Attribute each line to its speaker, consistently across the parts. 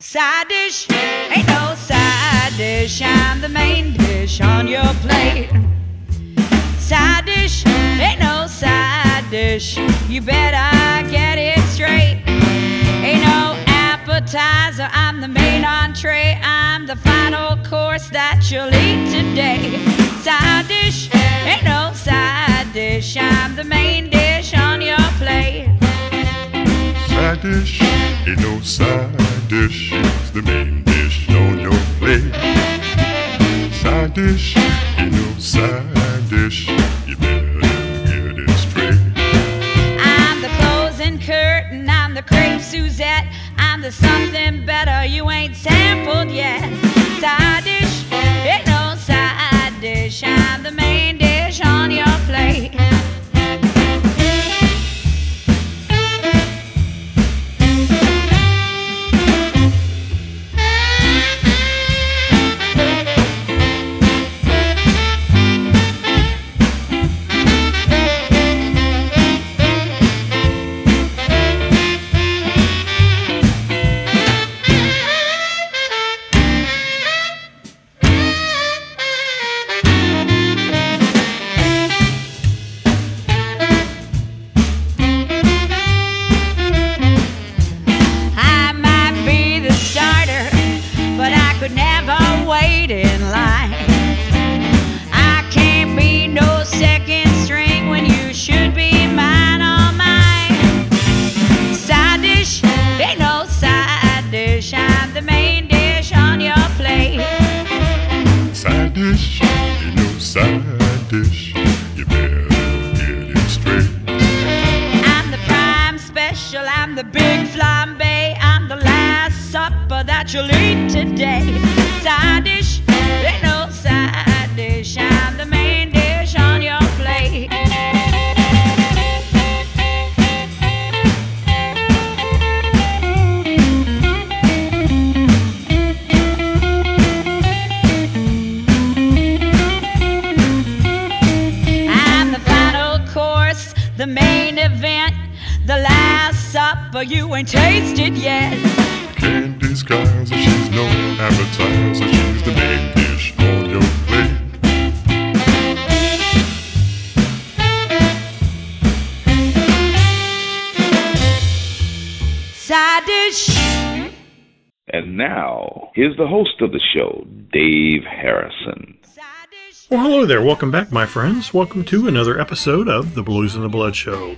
Speaker 1: Side dish, ain't no side dish. I'm the main dish on your plate. Side dish, ain't no side dish. You better get it straight. Ain't no appetizer. I'm the main entree. I'm the final course that you'll eat today. Side dish, ain't no side dish. I'm the main dish on your plate.
Speaker 2: Side dish, ain't no side dish. It's the main dish on your plate. Side dish, ain't no side dish. You better get it straight.
Speaker 1: I'm the closing curtain, I'm the crepe Suzette, I'm the something better you ain't sampled yet. The
Speaker 3: host of the show, Dave Harrison.
Speaker 4: Well, hello there. Welcome back, my friends. Welcome to another episode of the Blues and the Blood Show.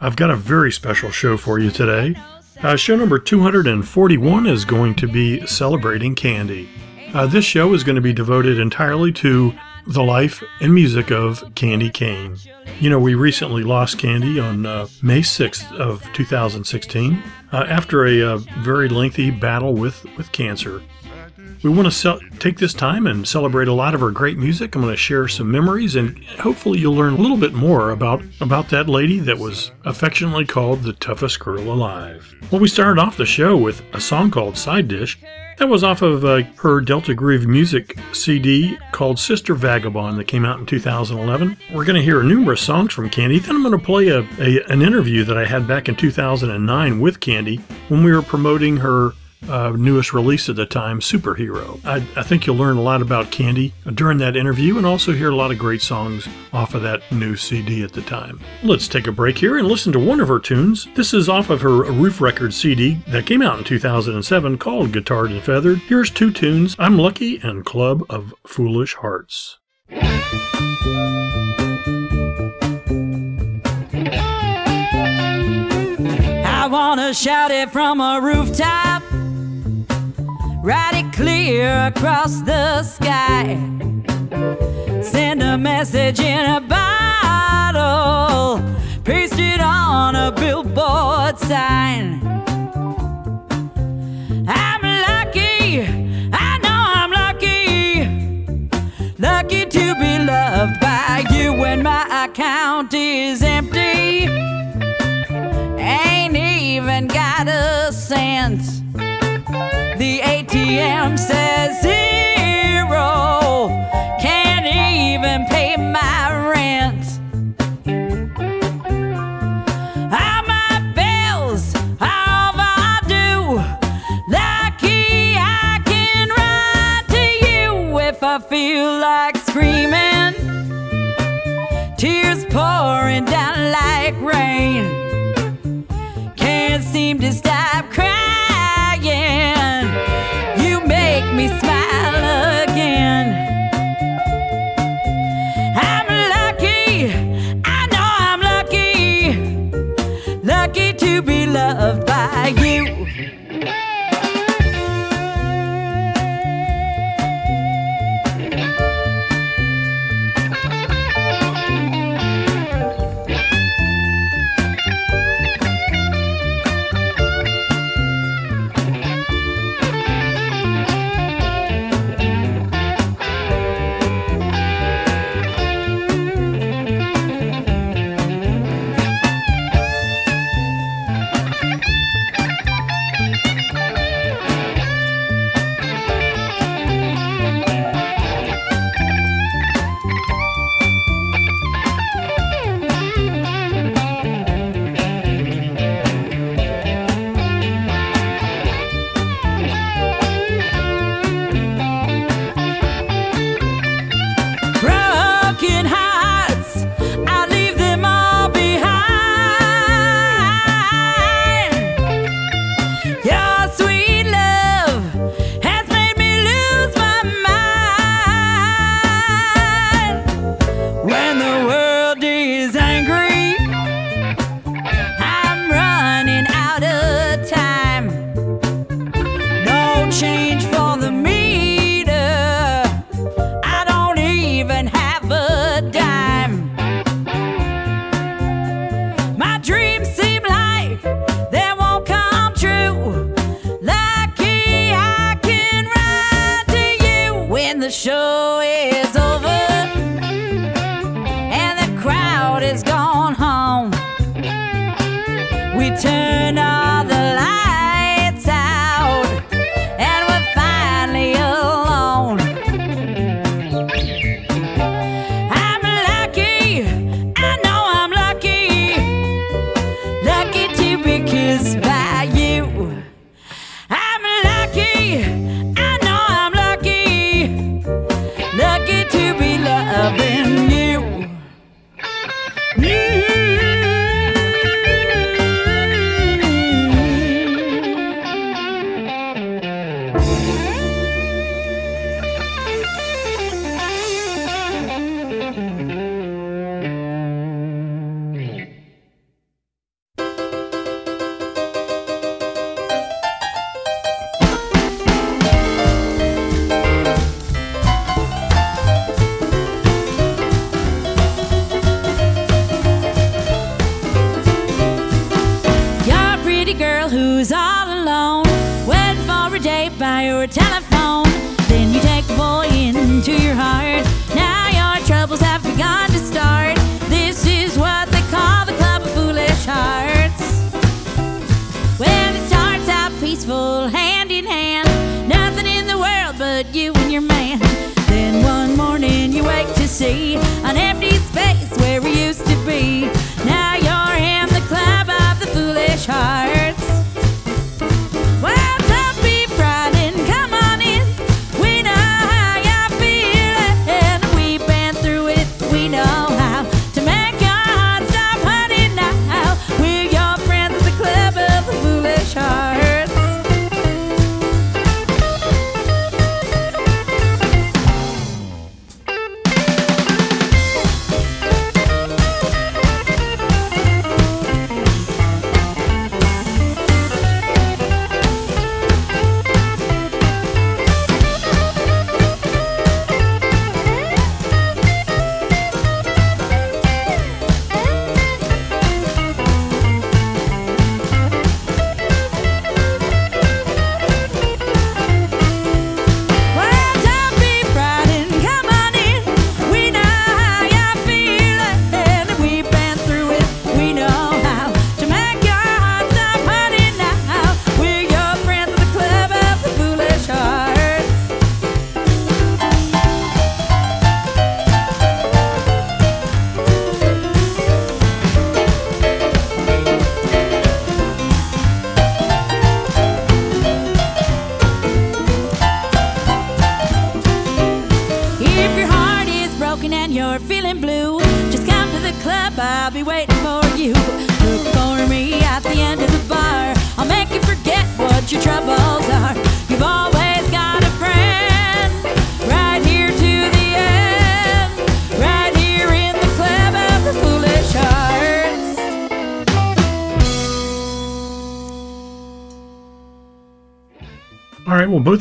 Speaker 4: I've got a very special show for you today. Uh, show number 241 is going to be celebrating Candye. Uh, this show is going to be devoted entirely to the life and music of Candye Kane. You know, we recently lost Candye on uh, May 6th of 2016 uh, after a uh, very lengthy battle with, with cancer. We want to ce- take this time and celebrate a lot of her great music. I'm going to share some memories, and hopefully, you'll learn a little bit more about about that lady that was affectionately called the toughest girl alive. Well, we started off the show with a song called "Side Dish." That was off of uh, her Delta Groove Music CD called Sister Vagabond that came out in 2011. We're going to hear numerous songs from Candye. Then I'm going to play a, a an interview that I had back in 2009 with Candye when we were promoting her uh, newest release at the time, Superhero. I, I think you'll learn a lot about Candye during that interview and also hear a lot of great songs off of that new CD at the time. Let's take a break here and listen to one of her tunes. This is off of her Ruf Records CD that came out in 2007 called Guitar'd and Feathered. Here's two tunes I'm Lucky and Club of Foolish Hearts.
Speaker 1: I wanna shout it from a rooftop, Write it clear across the sky. Send a message in a bottle. Paste it on a billboard sign. I'm lucky. I know I'm lucky. Lucky to be loved by you when my account is empty. Ain't even got a cent. The ATM says zero. Can't even pay my rent. All my bills, all I do. Lucky I can write to you if I feel like screaming. Tears pouring down like rain. Can't seem to stop crying.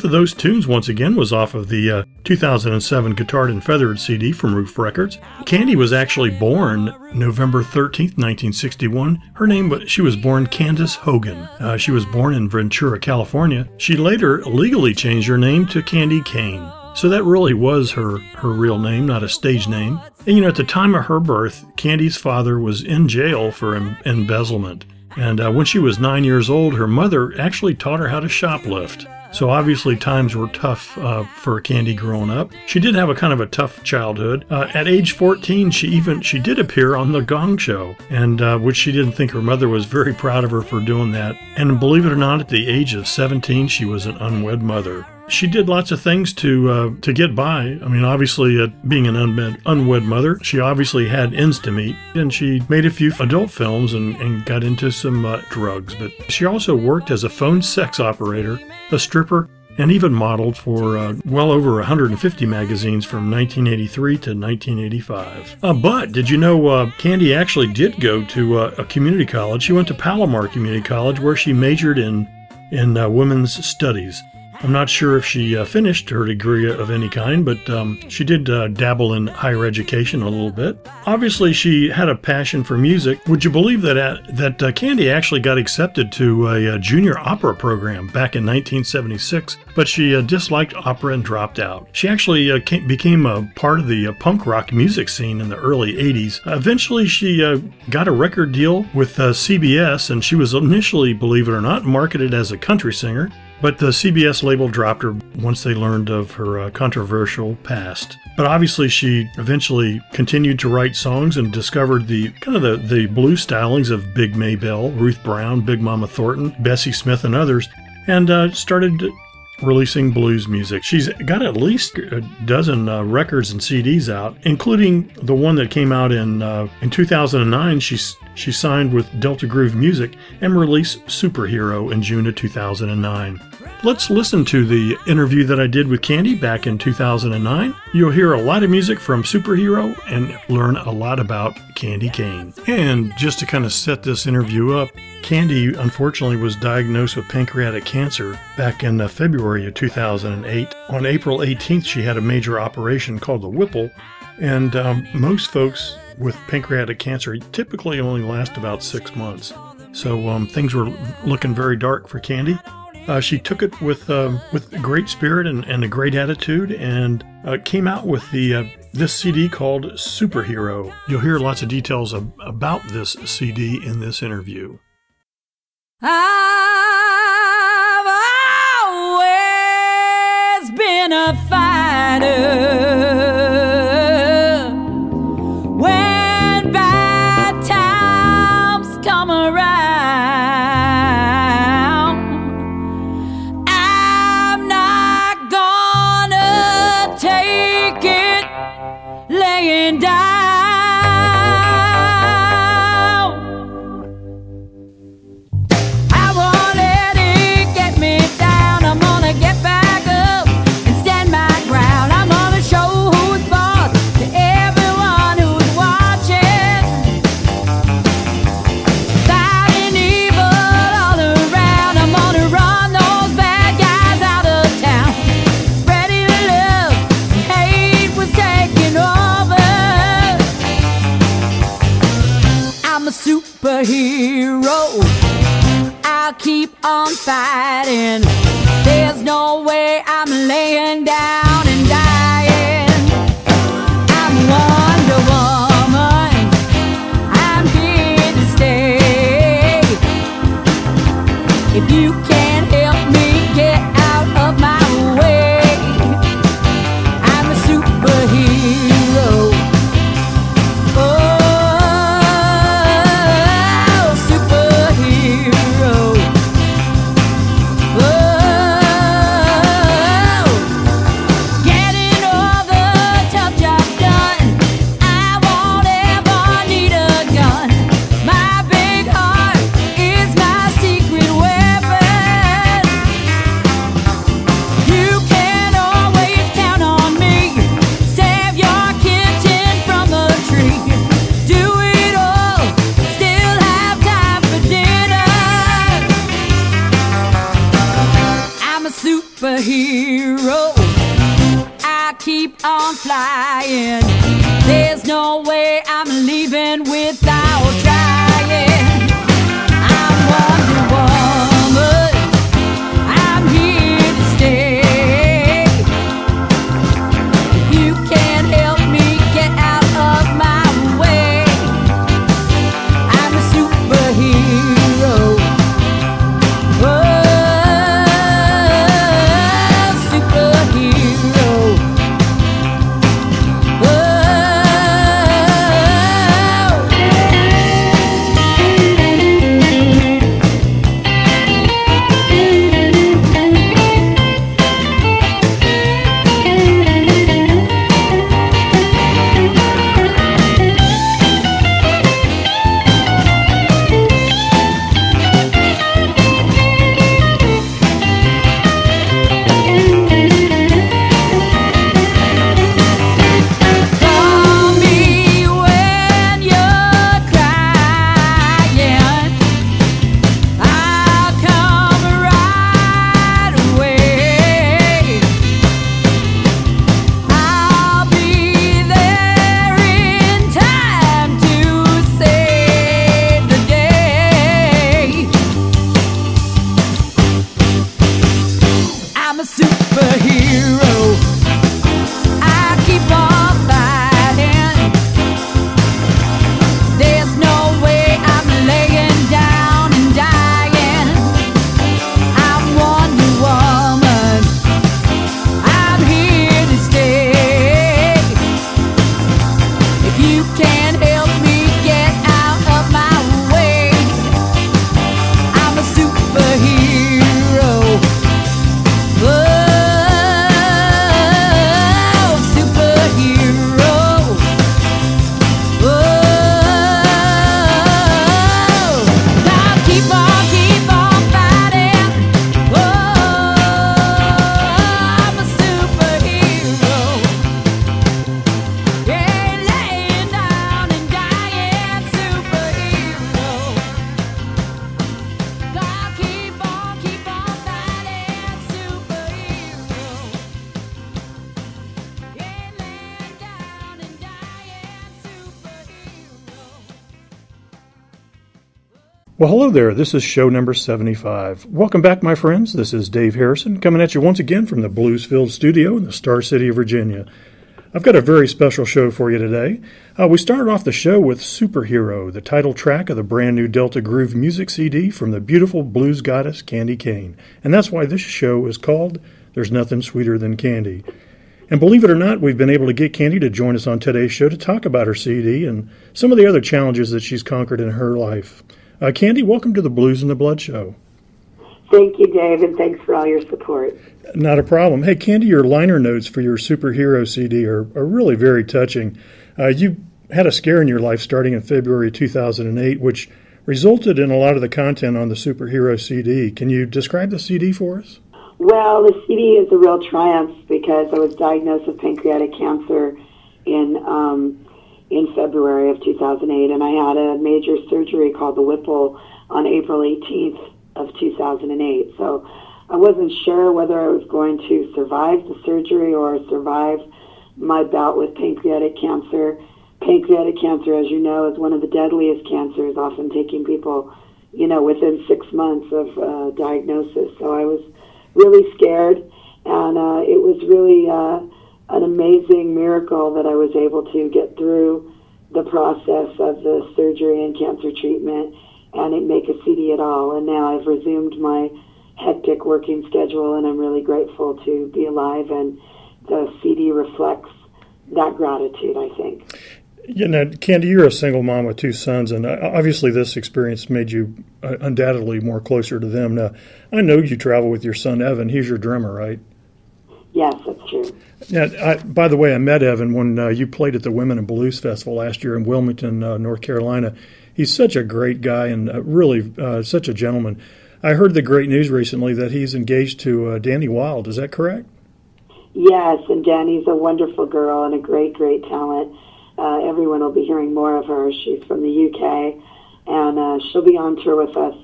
Speaker 1: Of
Speaker 4: those tunes, once again, was off of the uh, 2007 Guitar'd and Feathered CD from Ruf Records. Candye was actually born November 13th, 1961. Her name, was she was born Candace Hogan. Uh, she was born in Ventura, California. She later legally changed her name to Candye Kane. So that really was her, her real name, not a stage name. And you know, at the time of her birth, Candye's father was in jail for em- embezzlement. And uh, when she was nine years old, her mother actually taught her how to shoplift. So obviously times were tough uh, for Candye growing up. She did have a kind of a tough childhood. Uh, at age 14, she even she did appear on the Gong Show, and uh, which she didn't think her mother was very proud of her for doing that. And believe it or not, at the age of 17, she was an unwed mother. She did lots of things to uh, to get by. I mean, obviously, uh, being an unwed, unwed mother, she obviously had ends to meet, and she made a few adult films and, and got into some uh, drugs. But she also worked as a phone sex operator, a stripper, and even modeled for uh, well over 150 magazines from 1983 to 1985. Uh, but did you know uh, Candye actually did go to uh, a community college? She went to Palomar Community College where she majored in in uh, women's studies. I'm not sure if she uh, finished her degree of any kind, but um, she did uh, dabble in higher education a little bit. Obviously, she had a passion for music. Would you believe that uh, that uh, Candye actually got accepted to a, a, junior opera program back in 1976, but she uh, disliked opera and dropped out. She actually uh, came, became a part of the punk rock music scene in the early 80s. eventually, she got a record deal with CBS, and she was initially, believe it or not, marketed as a country singer. But the CBS label dropped her once they learned of her uh, controversial past. But obviously, she eventually continued to write songs and discovered the kind of the, the blues stylings of Big Maybelle, Ruth Brown, Big Mama Thornton, Bessie Smith, and others, and uh, started releasing blues music. She's got at least a dozen uh, records and CDs out, including the one that came out in uh, in 2009. She's she signed with Delta Groove Music and released Superhero in June of 2009. Let's listen to the interview that I did with Candye back in 2009. You'll hear a lot of music from Superhero and learn a lot about Candye Kane. And just to kind of set this interview up, Candye unfortunately was diagnosed with pancreatic cancer back in uh, February of 2008. On April 18th, she had a major operation called the Whipple, and um, most folks with pancreatic cancer typically only last about six months. So um, things were looking very dark for Candye. Uh, she took it with uh, with great spirit and, and, a great attitude, and uh, came out with the uh, this CD called Superhero. You'll hear lots of details about this CD in this interview.
Speaker 1: I've always been a fighter. On
Speaker 4: Well, hello there. This is show number 75. Welcome back, my friends. This is Dave Harrison coming at you once again from the Bluesfield studio in the Star City of Virginia. I've got a very special show for you today. Uh, we started off the show with Superhero, the title track of the brand new Delta Groove music CD from the beautiful blues goddess Candye Kane. And that's why this show is called There's Nothing Sweeter Than Candye. And believe it or not, we've been able to get Candye to join us on today's show to talk about her CD and some of the other challenges that she's conquered in her life. Uh, Candye, welcome to the Blues and the Blood Show.
Speaker 5: Thank you, Dave, and thanks for all your support.
Speaker 4: Not a problem. Hey, Candye, your liner notes for your superhero CD are, are really very touching. Uh, you had a scare in your life starting in February 2008, which resulted in a lot of the content on the superhero CD. Can you describe the CD for us?
Speaker 5: Well, the CD is a real triumph because I was diagnosed with pancreatic cancer in um, in February of 2008, and I had a major surgery called the Whipple on April 18th of 2008. So I wasn't sure whether I was going to survive the surgery or survive my bout with pancreatic cancer. Pancreatic cancer, as you know, is one of the deadliest cancers, often taking people, you know, within six months of uh, diagnosis. So I was really scared, and uh, it was really uh, an amazing miracle that I was able to get through the process of the surgery and cancer treatment and it make a CD at all. And now I've resumed my hectic working schedule, and I'm really grateful to be alive. And the CD reflects that gratitude, I think.
Speaker 4: You know, Candye, you're a single mom with two sons, and uh, obviously this experience made you uh, undoubtedly more closer to them. Now, I know you travel with your son Evan. He's your drummer, right?
Speaker 5: Yes, that's true.
Speaker 4: Yeah. I, by the way, I met Evan when uh, you played at the Women in Blues Festival last year in Wilmington, uh, North Carolina. He's such a great guy and uh, really uh, such a gentleman. I heard the great news recently that he's engaged to uh, Dani Wilde. Is that correct?
Speaker 5: Yes, and Dani's a wonderful girl and a great, great talent. Uh, everyone will be hearing more of her. She's from the UK, and uh, she'll be on tour with us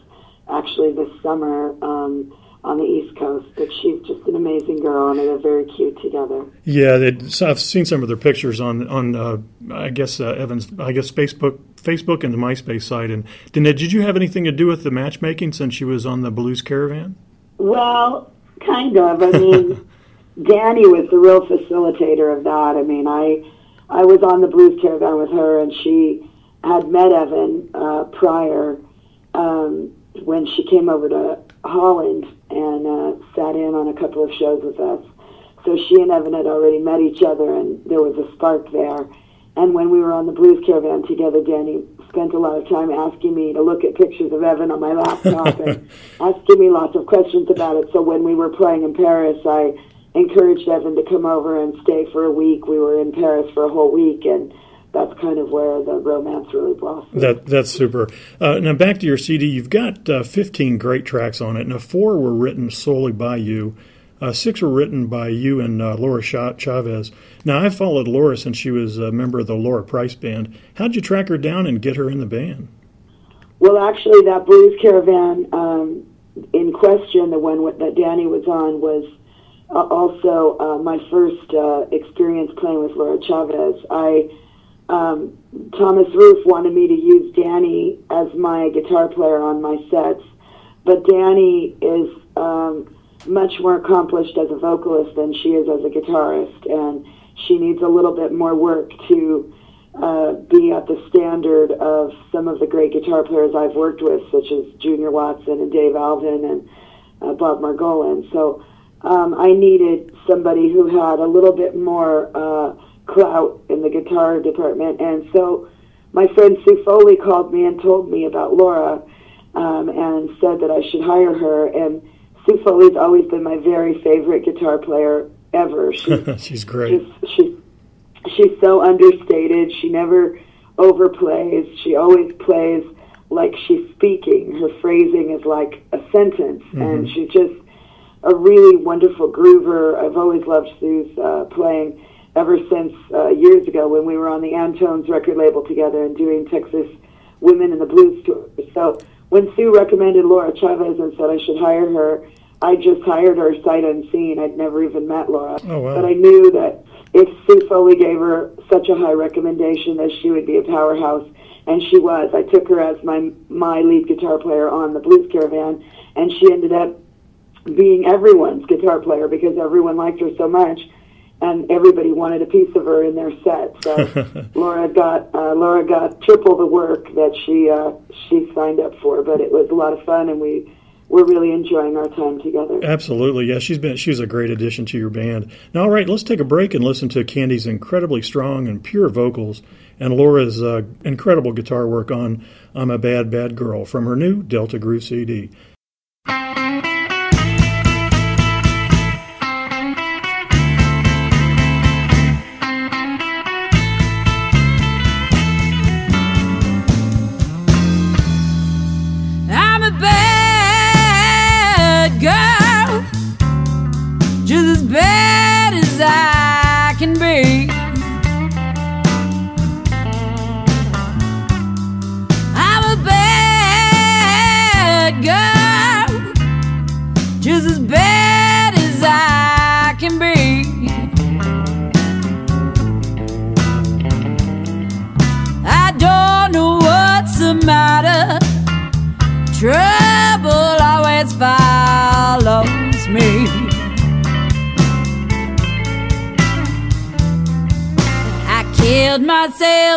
Speaker 5: actually this summer. Um, on the East Coast. But she's just an amazing girl, and they're very cute together.
Speaker 4: Yeah, they- so I've seen some of their pictures on on uh, I guess uh, Evan's I guess Facebook Facebook and the MySpace site. And Danette, did you have anything to do with the matchmaking since she was on the Blues Caravan?
Speaker 5: Well, kind of. I mean, Dani was the real facilitator of that. I mean, I I was on the Blues Caravan with her, and she had met Evan uh, prior um, when she came over to Holland and uh, sat in on a couple of shows with us. So she and Evan had already met each other, and there was a spark there. And when we were on the Blues Caravan together, Dani spent a lot of time asking me to look at pictures of Evan on my laptop and asking me lots of questions about it. So when we were playing in Paris, I encouraged Evan to come over and stay for a week. We were in Paris for a whole week, and that's kind of where the romance really blossomed.
Speaker 4: That that's super. Uh, now back to your CD, you've got uh, 15 great tracks on it. Now four were written solely by you. Uh, six were written by you and uh, Laura Cha- Chavez. Now I followed Laura since she was a member of the Lara Price band. How'd you track her down and get her in the band?
Speaker 5: Well, actually, that blues caravan um, in question, the one that Dani was on, was uh, also uh, my first uh, experience playing with Laura Chavez. I um, Thomas Ruf wanted me to use Dani as my guitar player on my sets, but Dani is um, much more accomplished as a vocalist than she is as a guitarist, and she needs a little bit more work to uh, be at the standard of some of the great guitar players I've worked with, such as Junior Watson and Dave Alvin and uh, Bob Margolin. So um, I needed somebody who had a little bit more uh, clout in the guitar department, and so my friend Sue Foley called me and told me about Laura um, and said that I should hire her. And Sue Foley's always been my very favorite guitar player ever. She's
Speaker 4: She's great.
Speaker 5: She's, she's she's so understated. She never overplays. She always plays like she's speaking. Her phrasing is like a sentence, and she's just a really wonderful groover. I've always loved Sue's uh, playing ever since uh, years ago when we were on the Antone's record label together and doing Texas Women in the Blues tour. So when Sue recommended Laura Chavez and said I should hire her, I just hired her sight unseen. I'd never even met Laura.
Speaker 4: Oh, wow.
Speaker 5: But I knew that if Sue Foley gave her such a high recommendation that she would be a powerhouse, and she was. I took her as my my lead guitar player on the Blues Caravan, and she ended up being everyone's guitar player because everyone liked her so much, and everybody wanted a piece of her in their set. So Laura got uh, Laura got triple the work that she uh, she signed up for, but it was a lot of fun, and we we're really enjoying our time together.
Speaker 4: Absolutely, yeah. She's been she's a great addition to your band. Now, all right, let's take a break and listen to Candye's incredibly strong and pure vocals and Laura's uh, incredible guitar work on "I'm a Bad Bad Girl" from her new Delta Groove CD.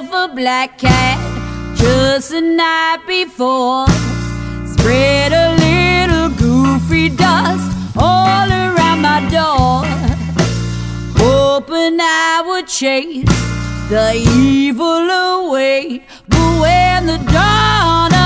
Speaker 1: Myself a black cat just the night before. Spread a little goofy dust all around my door. Hoping I would chase the evil away. But when the dawn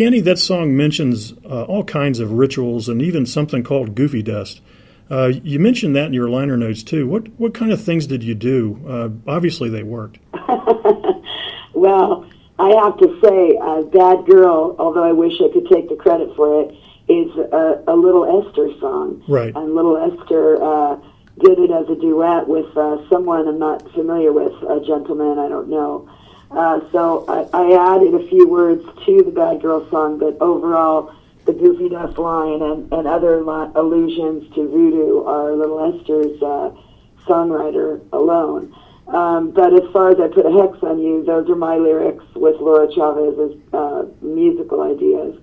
Speaker 4: Candye, that song mentions uh, all kinds of rituals and even something called goofy dust. Uh, you mentioned that in your liner notes too. What what kind of things did you do? Uh, obviously, they worked.
Speaker 5: Well, I have to say, uh, Bad Girl, although I wish I could take the credit for it, is a, a Little Esther song.
Speaker 4: Right.
Speaker 5: And Little Esther uh, did it as a duet with uh, someone I'm not familiar with, a gentleman I don't know. Uh, so I, I added a few words to the Bad Girl song, but overall, the Goofy Dust line and, and other li- allusions to voodoo are Little Esther's uh, songwriter alone. Um, but as far as I put a hex on you, those are my lyrics with Laura Chavez's uh, musical ideas.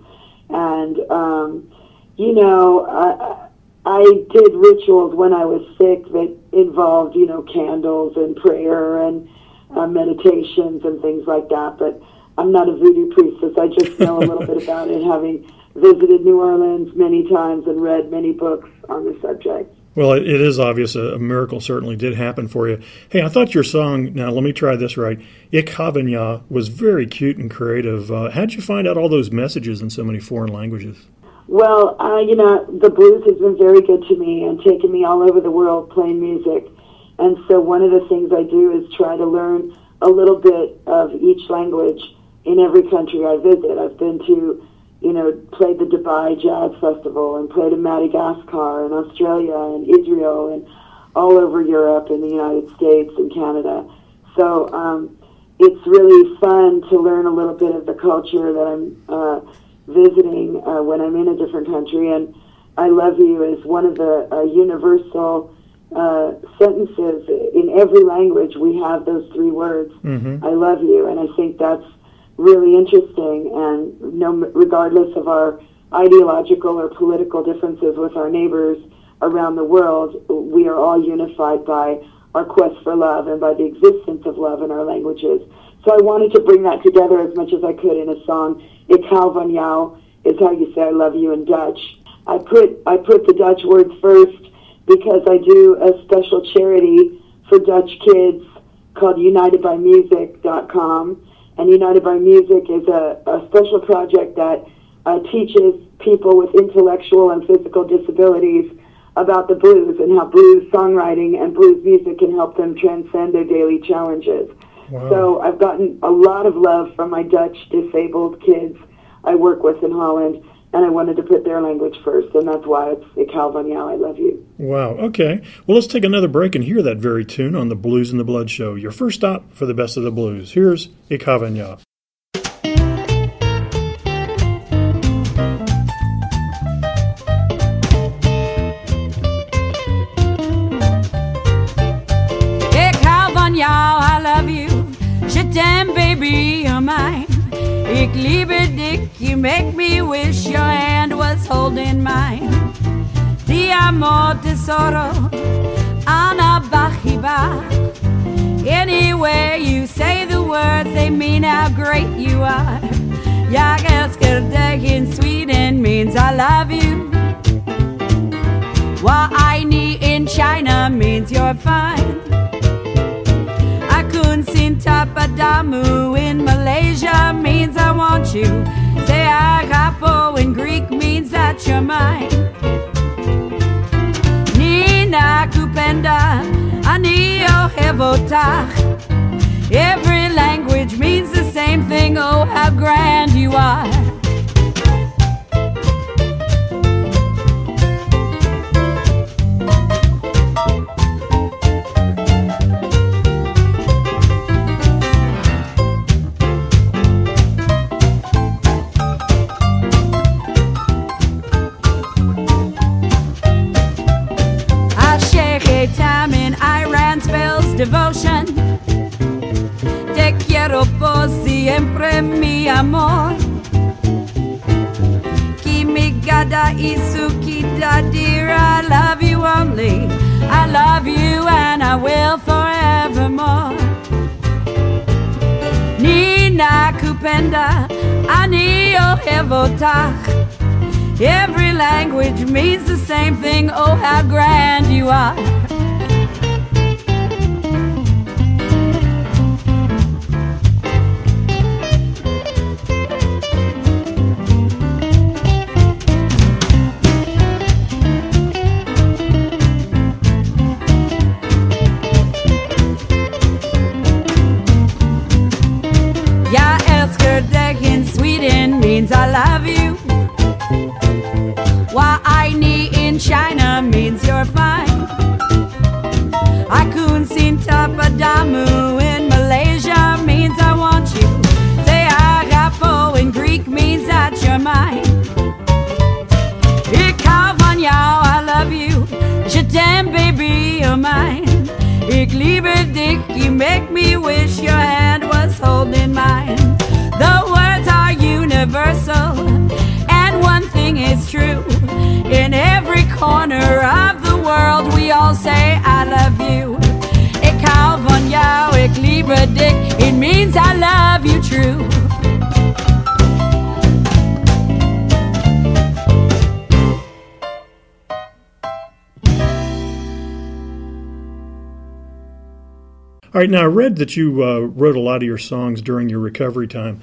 Speaker 5: And, um, you know, I, I did rituals when I was sick that involved, you know, candles and prayer and uh, meditations and things like that. But I'm not a voodoo priestess. I just know a little bit about it, having visited New Orleans many times and read many books on the subject.
Speaker 4: Well, it, it is obvious a, miracle certainly did happen for you. Hey, I thought your song, now let me try this right, Ich haben ja, was very cute and creative. Uh, how'd you find out all those messages in so many foreign languages?
Speaker 5: Well, uh, you know, the blues has been very good to me and taken me all over the world playing music. And so one of the things I do is try to learn a little bit of each language in every country I visit. I've been to, you know, played the Dubai Jazz Festival and played in Madagascar and Australia and Israel and all over Europe and the United States and Canada. So um, it's really fun to learn a little bit of the culture that I'm uh, visiting uh, when I'm in a different country. And I love you is one of the uh, universal uh, sentences in every language. We have those three words.
Speaker 4: Mm-hmm.
Speaker 5: I love you, and I think that's really interesting. And no, regardless of our ideological or political differences with our neighbors around the world, we are all unified by our quest for love and by the existence of love in our languages. So I wanted to bring that together as much as I could in a song. Hou van jou is how you say I love you in Dutch. I put I put the Dutch words first because I do a special charity for Dutch kids called UnitedByMusic.com. And United by Music is a, a special project that uh, teaches people with intellectual and physical disabilities about the blues and how blues songwriting and blues music can help them transcend their daily challenges.
Speaker 4: Wow.
Speaker 5: So I've gotten a lot of love from my Dutch disabled kids I work with in Holland, and I wanted to put their language first, and that's why it's Ik hou van jou, I love you.
Speaker 4: Wow. Okay. Well, let's take another break and hear that very tune on the Blues in the Blood show. Your first stop for the best of the blues. Here's Ik hou van jou.
Speaker 1: Ik hou van jou, I love you. Je t'aime, baby, you're mine. Ik liebe dich, you make me wish your hand was holding mine. Ti amo tesoro, Anna Bachiba. Anywhere you say the words, they mean how great you are. Jag älskar dig in Sweden means I love you. What I need in China means you're fine. Sin tapadamu in Malaysia means I want you. Say agapo in Greek means that you're mine. Nina kupenda anio hevotach. Every language means the same thing. Oh, how grand you are. Love you and I will forevermore. Nina kupenda, anio hevotach. Every language means the same thing. Oh, how grand you are. Means I love you. What I in China means you're fine. I couldn't Tapadamu in Malaysia means I want you. Say Agapo in Greek means that you're mine. Ik van I love you. Je t'aime, baby, you're mine. Ik liebe dich, you make me wish your hand
Speaker 4: All right. Now, I read that you uh, wrote a lot of your songs during your recovery time.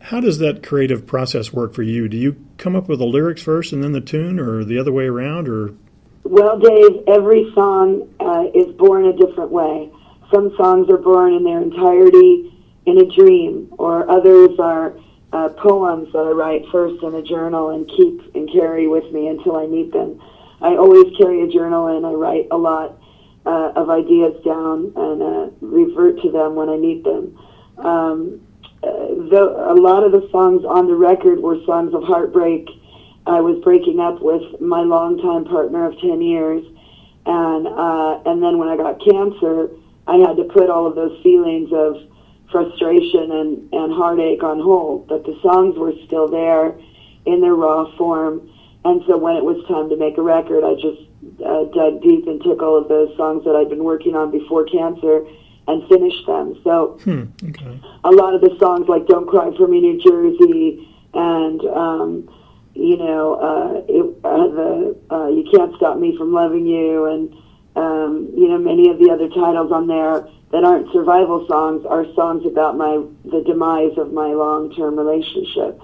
Speaker 4: How does that creative process work for you? Do you come up with the lyrics first and then the tune, or the other way around, or
Speaker 5: Well, Dave, every song uh, is born a different way. Some songs are born in their entirety in a dream, or others are uh, poems that I write first in a journal and keep and carry with me until I need them. I always carry a journal and I write a lot uh, of ideas down and uh, revert to them when I need them. Um, uh, the, a lot of the songs on the record were songs of heartbreak. I was breaking up with my longtime partner of 10 years. And, uh, and then when I got cancer, I had to put all of those feelings of frustration and, and heartache on hold. But the songs were still there in their raw form. And so when it was time to make a record, I just uh, dug deep and took all of those songs that I'd been working on before cancer and finished them. So
Speaker 4: Hmm. Okay.
Speaker 5: a lot of the songs like "Don't Cry for Me, New Jersey" and um, you know uh, it, uh, the uh, "You Can't Stop Me from Loving You" and um, you know many of the other titles on there that aren't survival songs are songs about my the demise of my long term relationship.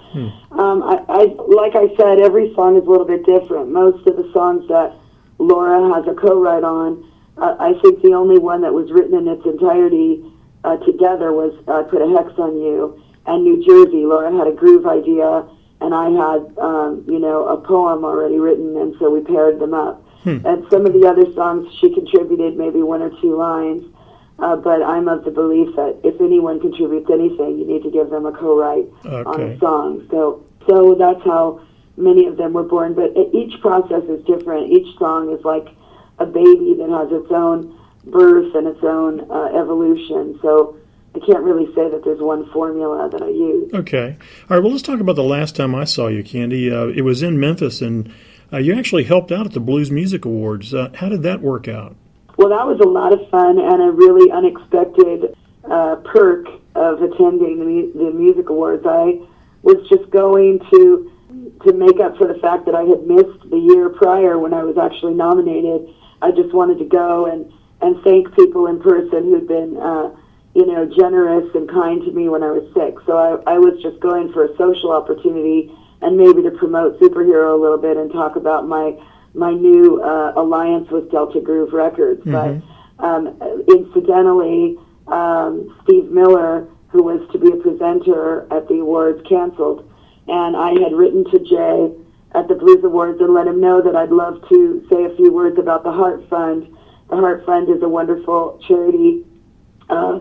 Speaker 5: Um, I, I like I said, every song is a little bit different. Most of the songs that Laura has a co-write on, uh, I think the only one that was written in its entirety uh, together was uh, "Put a Hex on You" and "New Jersey." Laura had a groove idea, and I had um, you know a poem already written, and so we paired them up. And some of the other songs she contributed maybe one or two lines. Uh, but I'm of the belief that if anyone contributes anything, you need to give them a co-write on a song. So, so that's how many of them were born. But each process is different. Each song is like a baby that has its own birth and its own uh, evolution. So I can't really say that there's one formula that I use.
Speaker 4: Okay. All right. Well, let's talk about the last time I saw you, Candye. Uh, it was in Memphis, and uh, you actually helped out at the Blues Music Awards. Uh, how did that work out?
Speaker 5: Well, that was a lot of fun and a really unexpected uh, perk of attending the, the music awards. I was just going to to make up for the fact that I had missed the year prior when I was actually nominated. I just wanted to go and and thank people in person who'd been uh, you know generous and kind to me when I was sick. So I, I was just going for a social opportunity and maybe to promote superhero a little bit and talk about my my new uh, alliance with Delta Groove Records. But um, incidentally, um, Steve Miller, who was to be a presenter at the awards, canceled, and I had written to Jay at the Blues Awards and let him know that I'd love to say a few words about the HART Fund. The HART Fund is a wonderful charity, uh,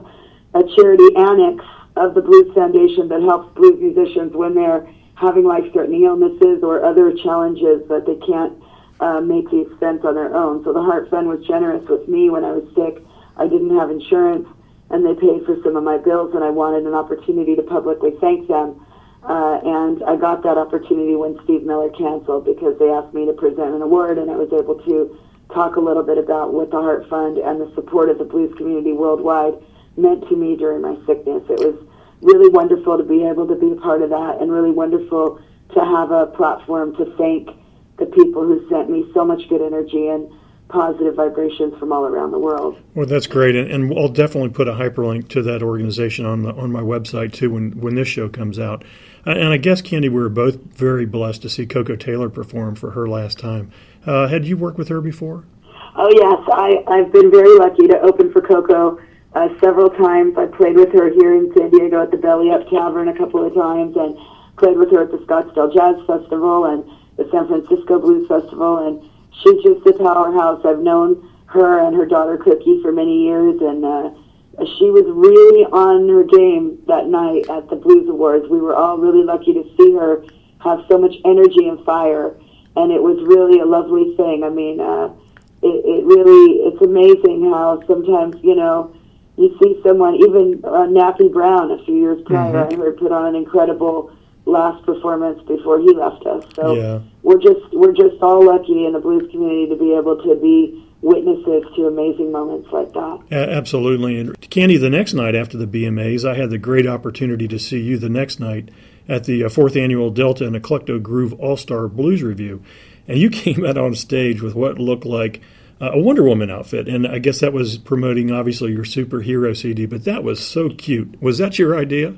Speaker 5: a charity annex of the Blues Foundation that helps blues musicians when they're having life-threatening illnesses or other challenges that they can't uh, make the expense on their own. So the HART Fund was generous with me when I was sick. I didn't have insurance, and they paid for some of my bills, and I wanted an opportunity to publicly thank them. Uh, and I got that opportunity when Steve Miller canceled because they asked me to present an award, and I was able to talk a little bit about what the HART Fund and the support of the blues community worldwide meant to me during my sickness. It was really wonderful to be able to be a part of that, and really wonderful to have a platform to thank the people who sent me so much good energy and positive vibrations from all around the world.
Speaker 4: Well, that's great, and, and I'll definitely put a hyperlink to that organization on the, on my website too when when this show comes out. Uh, and I guess Candye, we were both very blessed to see Koko Taylor perform for her last time. Uh, had you worked with her before?
Speaker 5: Oh yes, I, I've been very lucky to open for Coco uh, several times. I played with her here in San Diego at the Belly Up Tavern a couple of times, and played with her at the Scottsdale Jazz Festival and the San Francisco Blues Festival. And she's just a powerhouse. I've known her and her daughter Cookie for many years, and uh, she was really on her game that night at the Blues Awards. We were all really lucky to see her have so much energy and fire, and it was really a lovely thing. I mean. Uh, it, it really it's amazing how sometimes you know you see someone even uh, Nappy Brown a few years prior I heard put on an incredible last performance before he left us so
Speaker 4: Yeah.
Speaker 5: we're just we're just all lucky in the blues community to be able to be witnesses to amazing moments like that
Speaker 4: absolutely. And Candye, the next night after the BMAs, I had the great opportunity to see you the next night at the uh, fourth annual Delta and Eclecto Groove All Star Blues Review, and you came out on stage with what looked like uh, a Wonder Woman outfit, and I guess that was promoting obviously your superhero CD, but that was so cute. Was that your idea?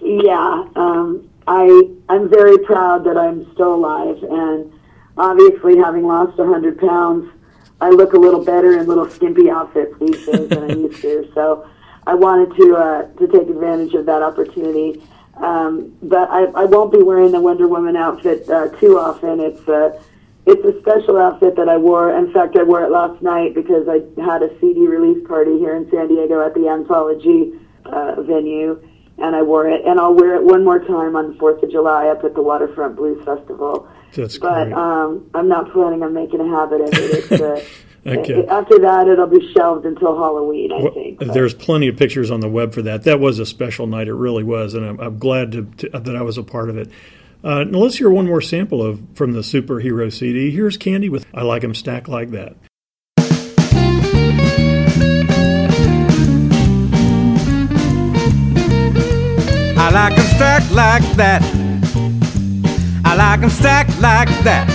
Speaker 5: Yeah, um, I I'm very proud that I'm still alive, and obviously having lost a hundred pounds, I look a little better in little skimpy outfits these days than I used to. So I wanted to uh, to take advantage of that opportunity. Um, but I, I won't be wearing the Wonder Woman outfit uh, too often. It's uh, it's a special outfit that I wore. In fact, I wore it last night because I had a CD release party here in San Diego at the Anthology uh, venue, and I wore it. And I'll wear it one more time on the Fourth of July up at the Waterfront Blues Festival.
Speaker 4: That's
Speaker 5: But
Speaker 4: great.
Speaker 5: um, I'm not planning on making a habit of it. It's, uh,
Speaker 4: Okay.
Speaker 5: After that, it'll be shelved until Halloween, I
Speaker 4: Well,
Speaker 5: think. But-
Speaker 4: there's plenty of pictures on the web for that. That was a special night. It really was, and I'm, I'm glad to, to, that I was a part of it. Uh, now let's hear one more sample of from the superhero CD. Here's Candye with "I Like 'Em Stacked Like That."
Speaker 6: I like like 'em stacked like that. I like like 'em stacked like that.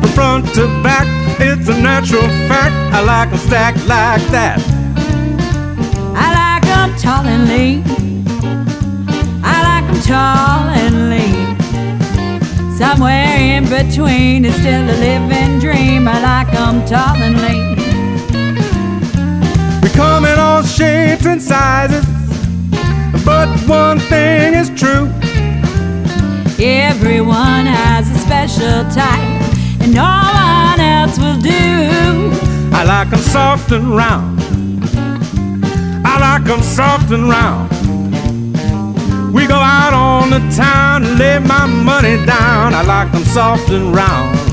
Speaker 6: From front to back, it's a natural fact. I like like 'em stacked like that.
Speaker 1: I like 'em tall and lean. I like 'em tall and lean. Somewhere in between is still a living dream. I like like 'em tall and lean.
Speaker 6: We come in all shapes and sizes, one thing is true.
Speaker 1: Everyone has a special type, and no one else will do.
Speaker 6: I like 'em soft and round. I like 'em soft and round. We go out on the town and lay my money down. I like 'em soft and round.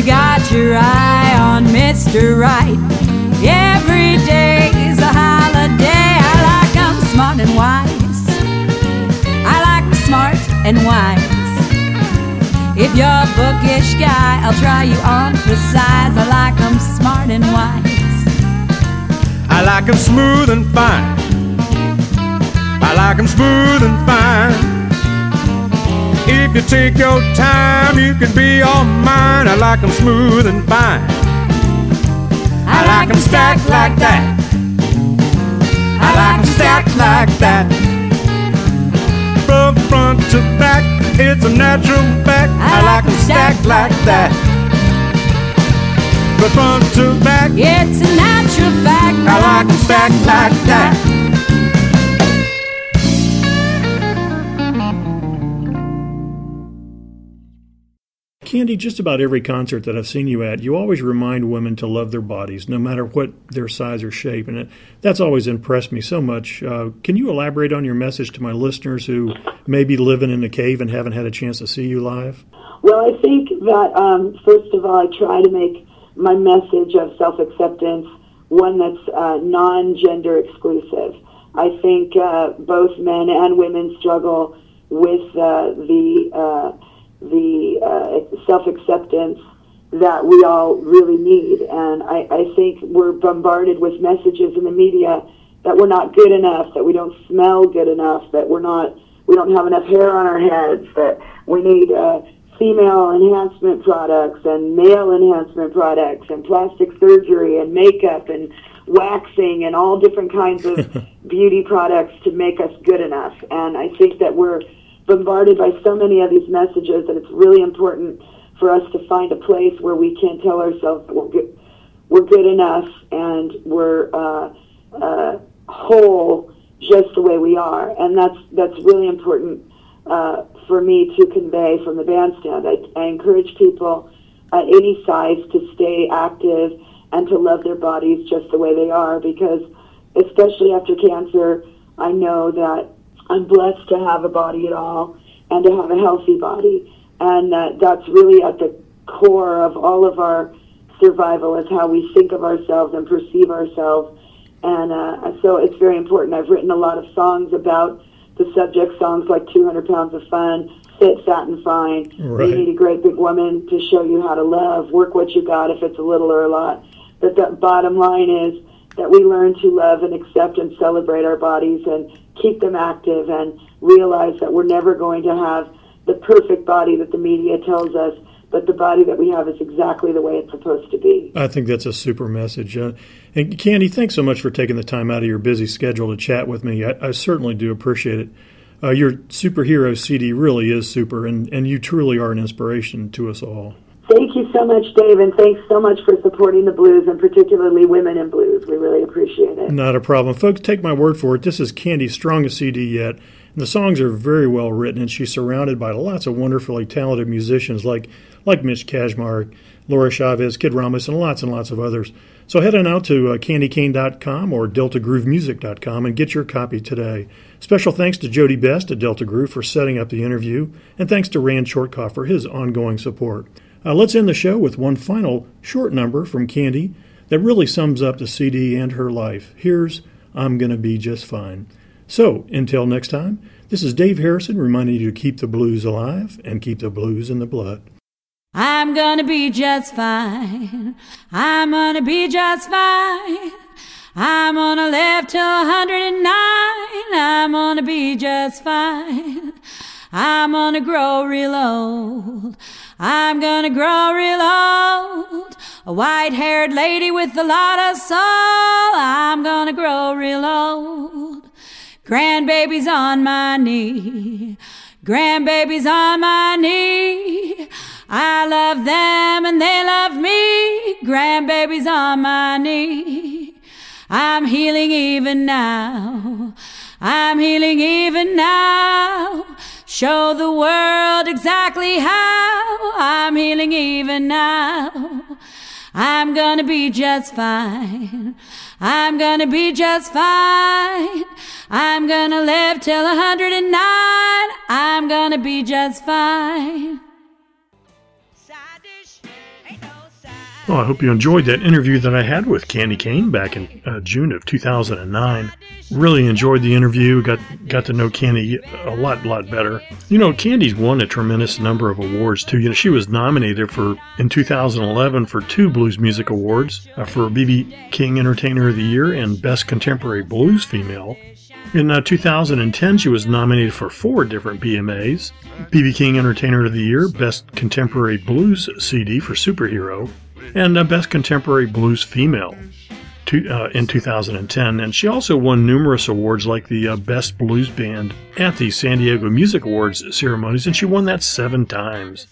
Speaker 1: You got your eye on Mr. Right, every day is a holiday. I like 'em smart and wise. I like 'em smart and wise. If you're a bookish guy, I'll try you on for size. I like 'em smart and wise.
Speaker 6: I like 'em smooth and fine. I like 'em smooth and fine. If you take your time, you can be all mine. I like 'em smooth and fine. I like 'em stacked like that. I like like 'em stacked like that. From front to back, it's a natural fact. I like like 'em stacked like that. From front to back,
Speaker 1: It's a natural fact.
Speaker 6: I like like 'em stacked like that.
Speaker 4: Candye, just about every concert that I've seen you at, you always remind women to love their bodies, no matter what their size or shape, and it, that's always impressed me so much. Uh, can you elaborate on your message to my listeners who may be living in a cave and haven't had a chance to see you live?
Speaker 5: Well, I think that um, first of all, I try to make my message of self-acceptance one that's uh, non-gender exclusive. I think uh, both men and women struggle with the uh, the uh, uh, self-acceptance that we all really need, and I, I think we're bombarded with messages in the media that we're not good enough, that we don't smell good enough, that we're not we don't have enough hair on our heads, that we need uh, female enhancement products and male enhancement products and plastic surgery and makeup and waxing and all different kinds of beauty products to make us good enough. And I think that we're bombarded by so many of these messages that it's really important for us to find a place where we can tell ourselves that we're good, we're good enough and we're uh, uh, whole just the way we are. And that's that's really important uh, for me to convey from the bandstand. I, I encourage people at any size to stay active and to love their bodies just the way they are because especially after cancer, I know that I'm blessed to have a body at all and to have a healthy body. And uh, that's really at the core of all of our survival is how we think of ourselves and perceive ourselves. And uh, so it's very important. I've written a lot of songs about the subject, songs like 200 Pounds of Fun, Fit, Fat, and Fine.
Speaker 4: Right.
Speaker 5: You need a great big woman to show you how to love. Work what you got if it's a little or a lot. But the bottom line is that we learn to love and accept and celebrate our bodies and keep them active and realize that we're never going to have the perfect body that the media tells us, but the body that we have is exactly the way it's supposed to be.
Speaker 4: I think that's a super message. Uh, and Candye, thanks so much for taking the time out of your busy schedule to chat with me. I, I certainly do appreciate it. Uh, your superhero CD really is super, and, and you truly are an inspiration to us all.
Speaker 5: Thank you so much, Dave, and thanks so much for supporting the blues and particularly women in blues. We really appreciate it.
Speaker 4: Not a problem. Folks, take my word for it. This is Candye's strongest CD yet. And the songs are very well written, and she's surrounded by lots of wonderfully talented musicians like like Mitch Kashmar, Laura Chavez, Kid Ramos, and lots and lots of others. So head on out to uh, candyekane.com or deltagroovemusic.com and get your copy today. Special thanks to Jody Best at Delta Groove for setting up the interview, and thanks to Rand Chortkoff for his ongoing support. Uh, let's end the show with one final short number from Candye that really sums up the CD and her life. Here's I'm Gonna Be Just Fine. So, until next time, this is Dave Harrison reminding you to keep the blues alive and keep the blues in the blood.
Speaker 1: I'm gonna be just fine. I'm gonna be just fine. I'm gonna live till 109. I'm gonna be just fine. I'm gonna grow real old. I'm gonna grow real old. A white haired lady with a lot of soul. I'm gonna grow real old. Grandbaby's on my knee. Grandbaby's on my knee. I love them and they love me. Grandbaby's on my knee. I'm healing even now. I'm healing even now. Show the world exactly how I'm healing even now. I'm gonna be just fine. I'm gonna be just fine. I'm gonna live till 109. I'm gonna be just fine.
Speaker 4: Well, I hope you enjoyed that interview that I had with Candye Kane back in uh, June of 2009. Really enjoyed the interview. Got got to know Candye a lot lot better. You know, Candye's won a tremendous number of awards too. You know, she was nominated for in 2011 for two Blues Music Awards uh, for BB King Entertainer of the Year and Best Contemporary Blues Female. In uh, 2010, she was nominated for four different BMAs BB King Entertainer of the Year, Best Contemporary Blues CD for Superhero, and uh, Best Contemporary Blues Female to, uh, in 2010. And she also won numerous awards like the uh, Best Blues Band at the San Diego Music Awards ceremonies, and she won that seven times.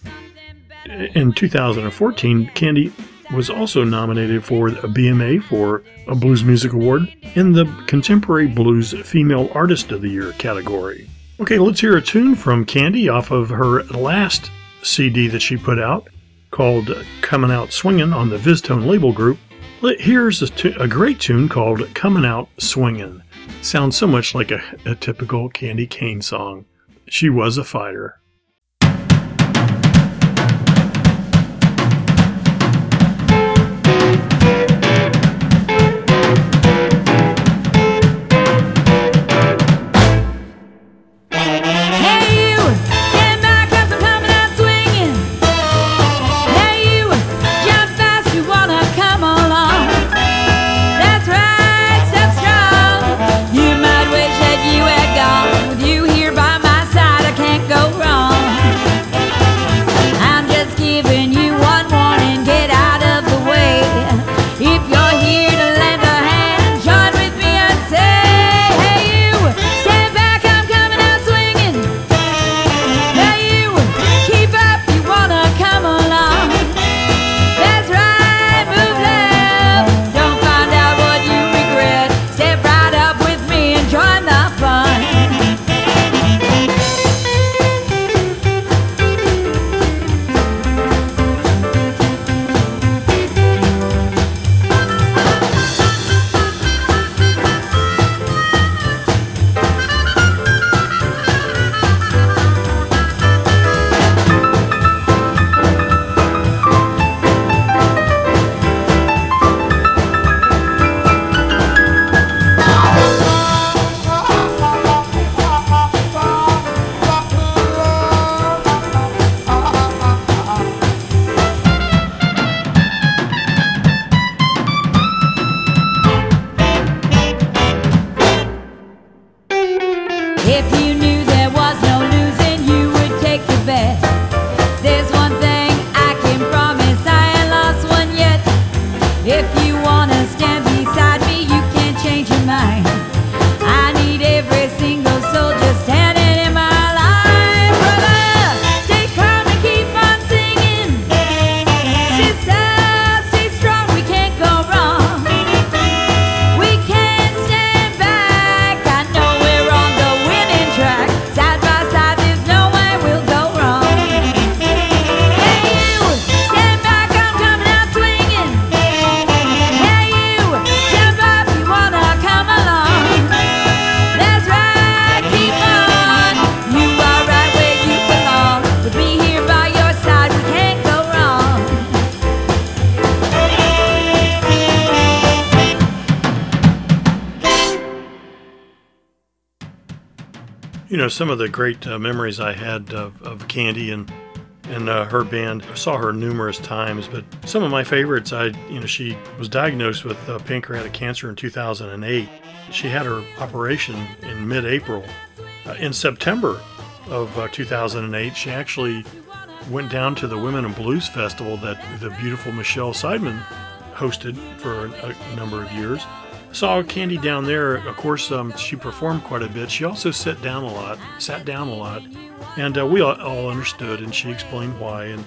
Speaker 4: In 2014, Candye was also nominated for a BMA for a Blues Music Award in the Contemporary Blues Female Artist of the Year category. Okay, let's hear a tune from Candye off of her last CD that she put out called Coming Out Swingin' on the VizzTone label group. Here's a, a great tune called Coming Out Swingin'. Sounds so much like a, a typical Candye Kane song. She was a fighter. Some of the great uh, memories I had of, of Candye and and uh, her band. I saw her numerous times, but some of my favorites, I you know, she was diagnosed with uh, pancreatic cancer in 2008. She had her operation in mid-April. Uh, in September of uh, 2008, she actually went down to the Women in Blues Festival that the beautiful Michelle Seidman hosted for a, a number of years. Saw Candye down there. Of course, um, she performed quite a bit. She also sat down a lot, sat down a lot, and uh, we all, understood. And she explained why. And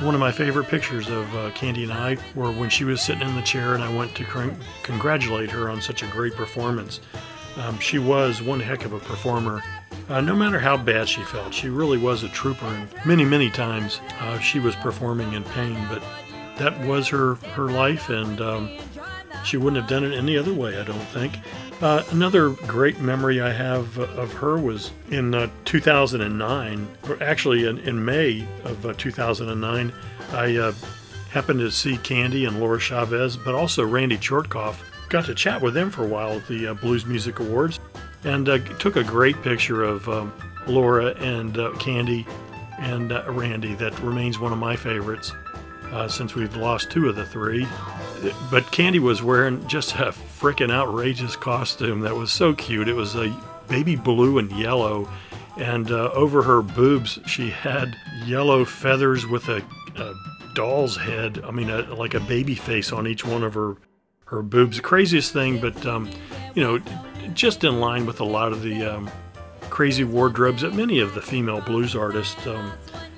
Speaker 4: one of my favorite pictures of uh, Candye and I were when she was sitting in the chair, and I went to con- congratulate her on such a great performance. Um, she was one heck of a performer. Uh, no matter how bad she felt, she really was a trooper. And many, many times uh, she was performing in pain, but that was her her life, and um, she wouldn't have done it any other way, I don't think. Uh, another great memory I have of her was in uh, 2009, or actually in, in May of uh, 2009. I uh, happened to see Candye and Laura Chavez, but also Randy Chortkoff. Got to chat with them for a while at the uh, Blues Music Awards and uh, took a great picture of um, Laura and Candye and Randy. That remains one of my favorites since we've lost two of the three but Candye was wearing just a freaking outrageous costume that was so cute. It was a baby blue and yellow, and uh, over her boobs she had yellow feathers with a, a doll's head. I mean, a, like a baby face on each one of her her boobs. Craziest thing, but um, you know, just in line with a lot of the um, crazy wardrobes that many of the female blues artists um,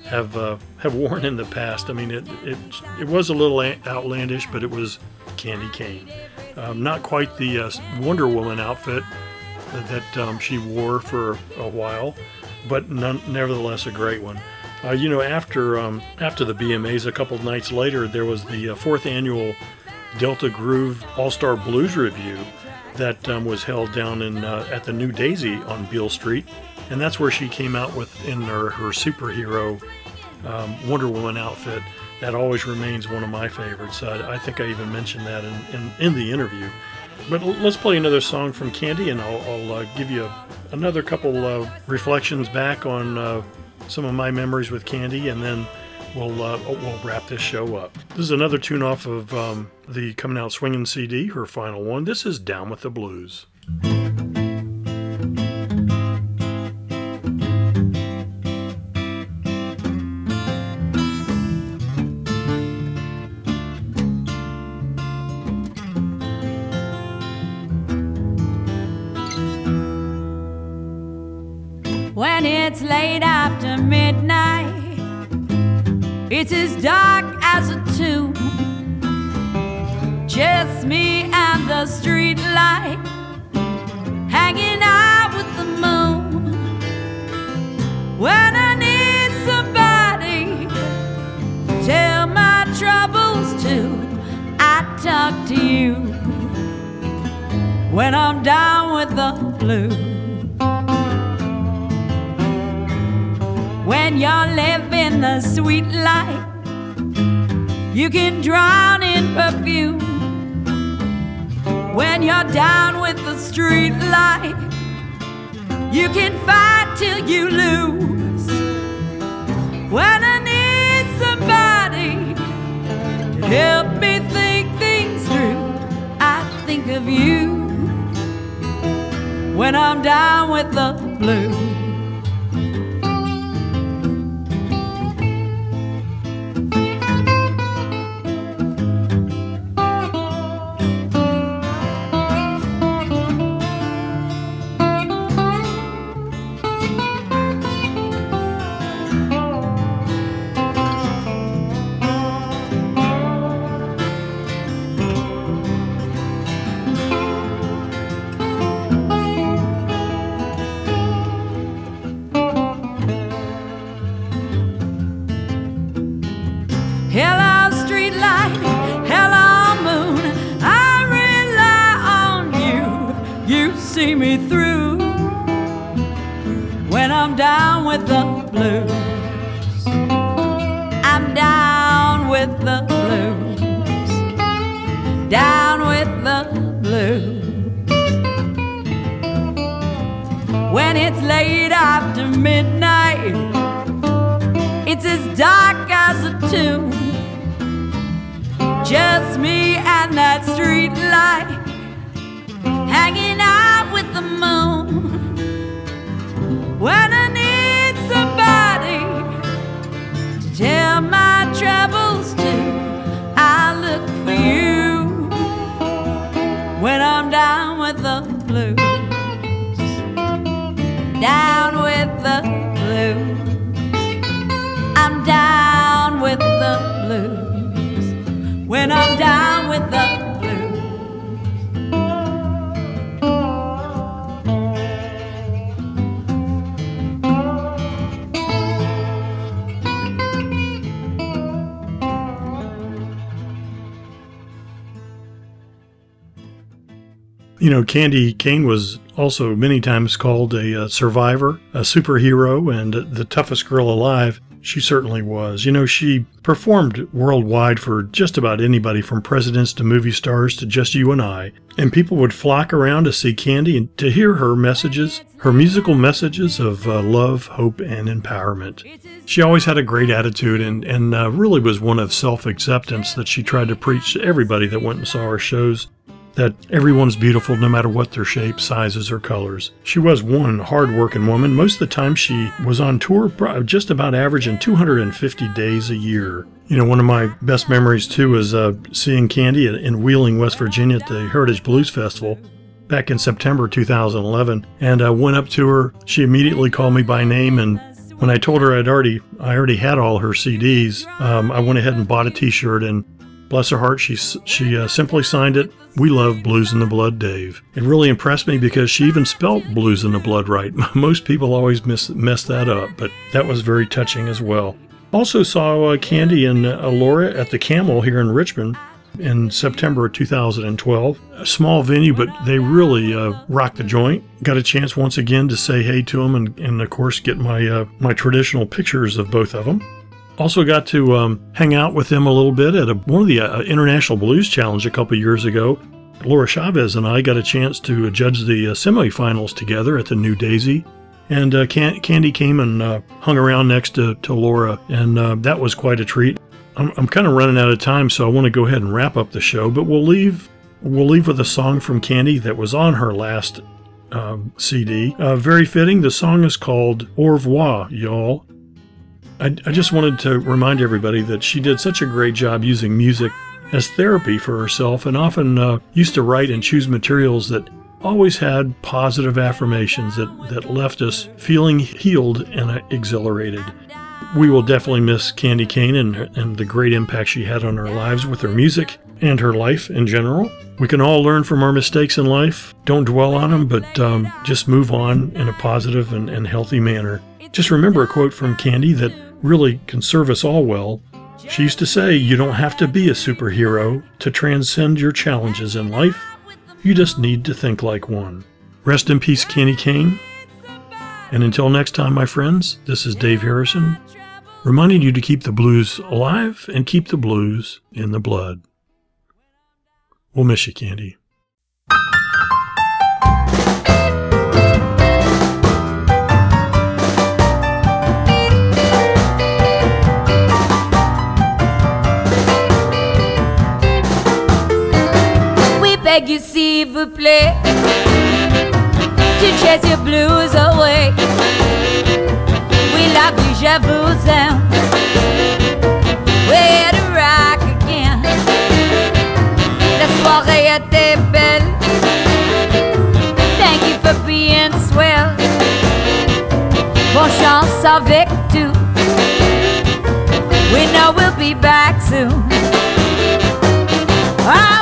Speaker 4: have uh, have worn in the past. I mean, it it it was a little outlandish, but it was Candye Kane. Um, not quite the uh, Wonder Woman outfit that um, she wore for a while, but none, nevertheless a great one. Uh, you know, after um, after the BMAs, a couple nights later, there was the uh, fourth annual Delta Groove All Star Blues Review that um, was held down in uh, at the New Daisy on Beale Street and that's where she came out with in her, her superhero um, Wonder Woman outfit. That always remains one of my favorites. Uh, I think I even mentioned that in, in, in, the interview. But let's play another song from Candye, and I'll, I'll uh, give you another couple uh, reflections back on uh, some of my memories with Candye, and then we'll uh, we'll wrap this show up. This is another tune off of um, the coming out swinging CD, her final one. This is Down with the Blues.
Speaker 1: It's late after midnight. It's as dark as a tomb. Just me and the street light hanging out with the moon. When I need somebody tell my troubles to, I talk to you. When I'm down with the blues. When you're living the sweet life. You can drown in perfume when you're down with the street light. You can fight till you lose. When I need somebody to help me think things through, I think of you. When I'm down with the blues. When I'm down with the blues.
Speaker 4: You know, Candye Kane was also many times called a, uh survivor, a superhero, and the toughest girl alive. She certainly was. You know, she performed worldwide for just about anybody from presidents to movie stars to just you and I. And people would flock around to see Candye and to hear her messages, her musical messages of uh, love, hope, and empowerment. She always had a great attitude and, and uh, really was one of self acceptance that she tried to preach to everybody that went and saw her shows that everyone's beautiful no matter what their shape, sizes, or colors. She was one hard-working woman. Most of the time she was on tour just about averaging 250 days a year. You know, one of my best memories too is uh, seeing Candye in- in Wheeling, West Virginia at the Heritage Blues Festival back in September 2011 and I went up to her. She immediately called me by name and when I told her I'd already I already had all her CDs, um, I went ahead and bought a T-shirt and Bless her heart, she she uh, simply signed it. We love Blues in the Blood, Dave. It really impressed me because she even spelt Blues in the Blood right. Most people always miss, mess that up, but that was very touching as well. Also saw uh, Candye and uh, Laura at the Camel here in Richmond in September of 2012. A small venue, but they really uh, rocked the joint. Got a chance once again to say hey to them and, and of course get my uh, my traditional pictures of both of them. Also got to um, hang out with him a little bit at a, one of the uh, International Blues Challenge a couple years ago. Laura Chavez and I got a chance to judge the uh, semifinals together at the New Daisy. And uh, Can- Candye came and uh, hung around next to, to Laura, and uh, that was quite a treat. I'm, I'm kind of running out of time, so I want to go ahead and wrap up the show, but we'll leave we'll leave with a song from Candye that was on her last um, CD. Uh, very fitting. The song is called Au revoir, y'all. I, I just wanted to remind everybody that she did such a great job using music as therapy for herself and often uh, used to write and choose materials that always had positive affirmations that, that left us feeling healed and uh, exhilarated. We will definitely miss Candye Kane and, and the great impact she had on our lives with her music and her life in general. We can all learn from our mistakes in life. Don't dwell on them, but um, just move on in a positive and, and healthy manner. Just remember a quote from Candye that really can serve us all well. She used to say, You don't have to be a superhero to transcend your challenges in life. You just need to think like one. Rest in peace, Candye Kane. And until next time, my friends, this is Dave Harrison, reminding you to keep the blues alive and keep the blues in the blood. We'll miss you,
Speaker 1: Candye. Beg you, s'il vous plaît, to chase your blues away. We love you, je vous aime. We're to rock again. La soirée était belle. Thank you for being swell. Bonne chance avec tout. We know we'll be back soon. Au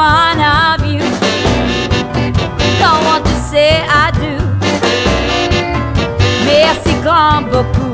Speaker 1: one of you.
Speaker 7: Don't want to say I
Speaker 1: do. Merci grand beaucoup.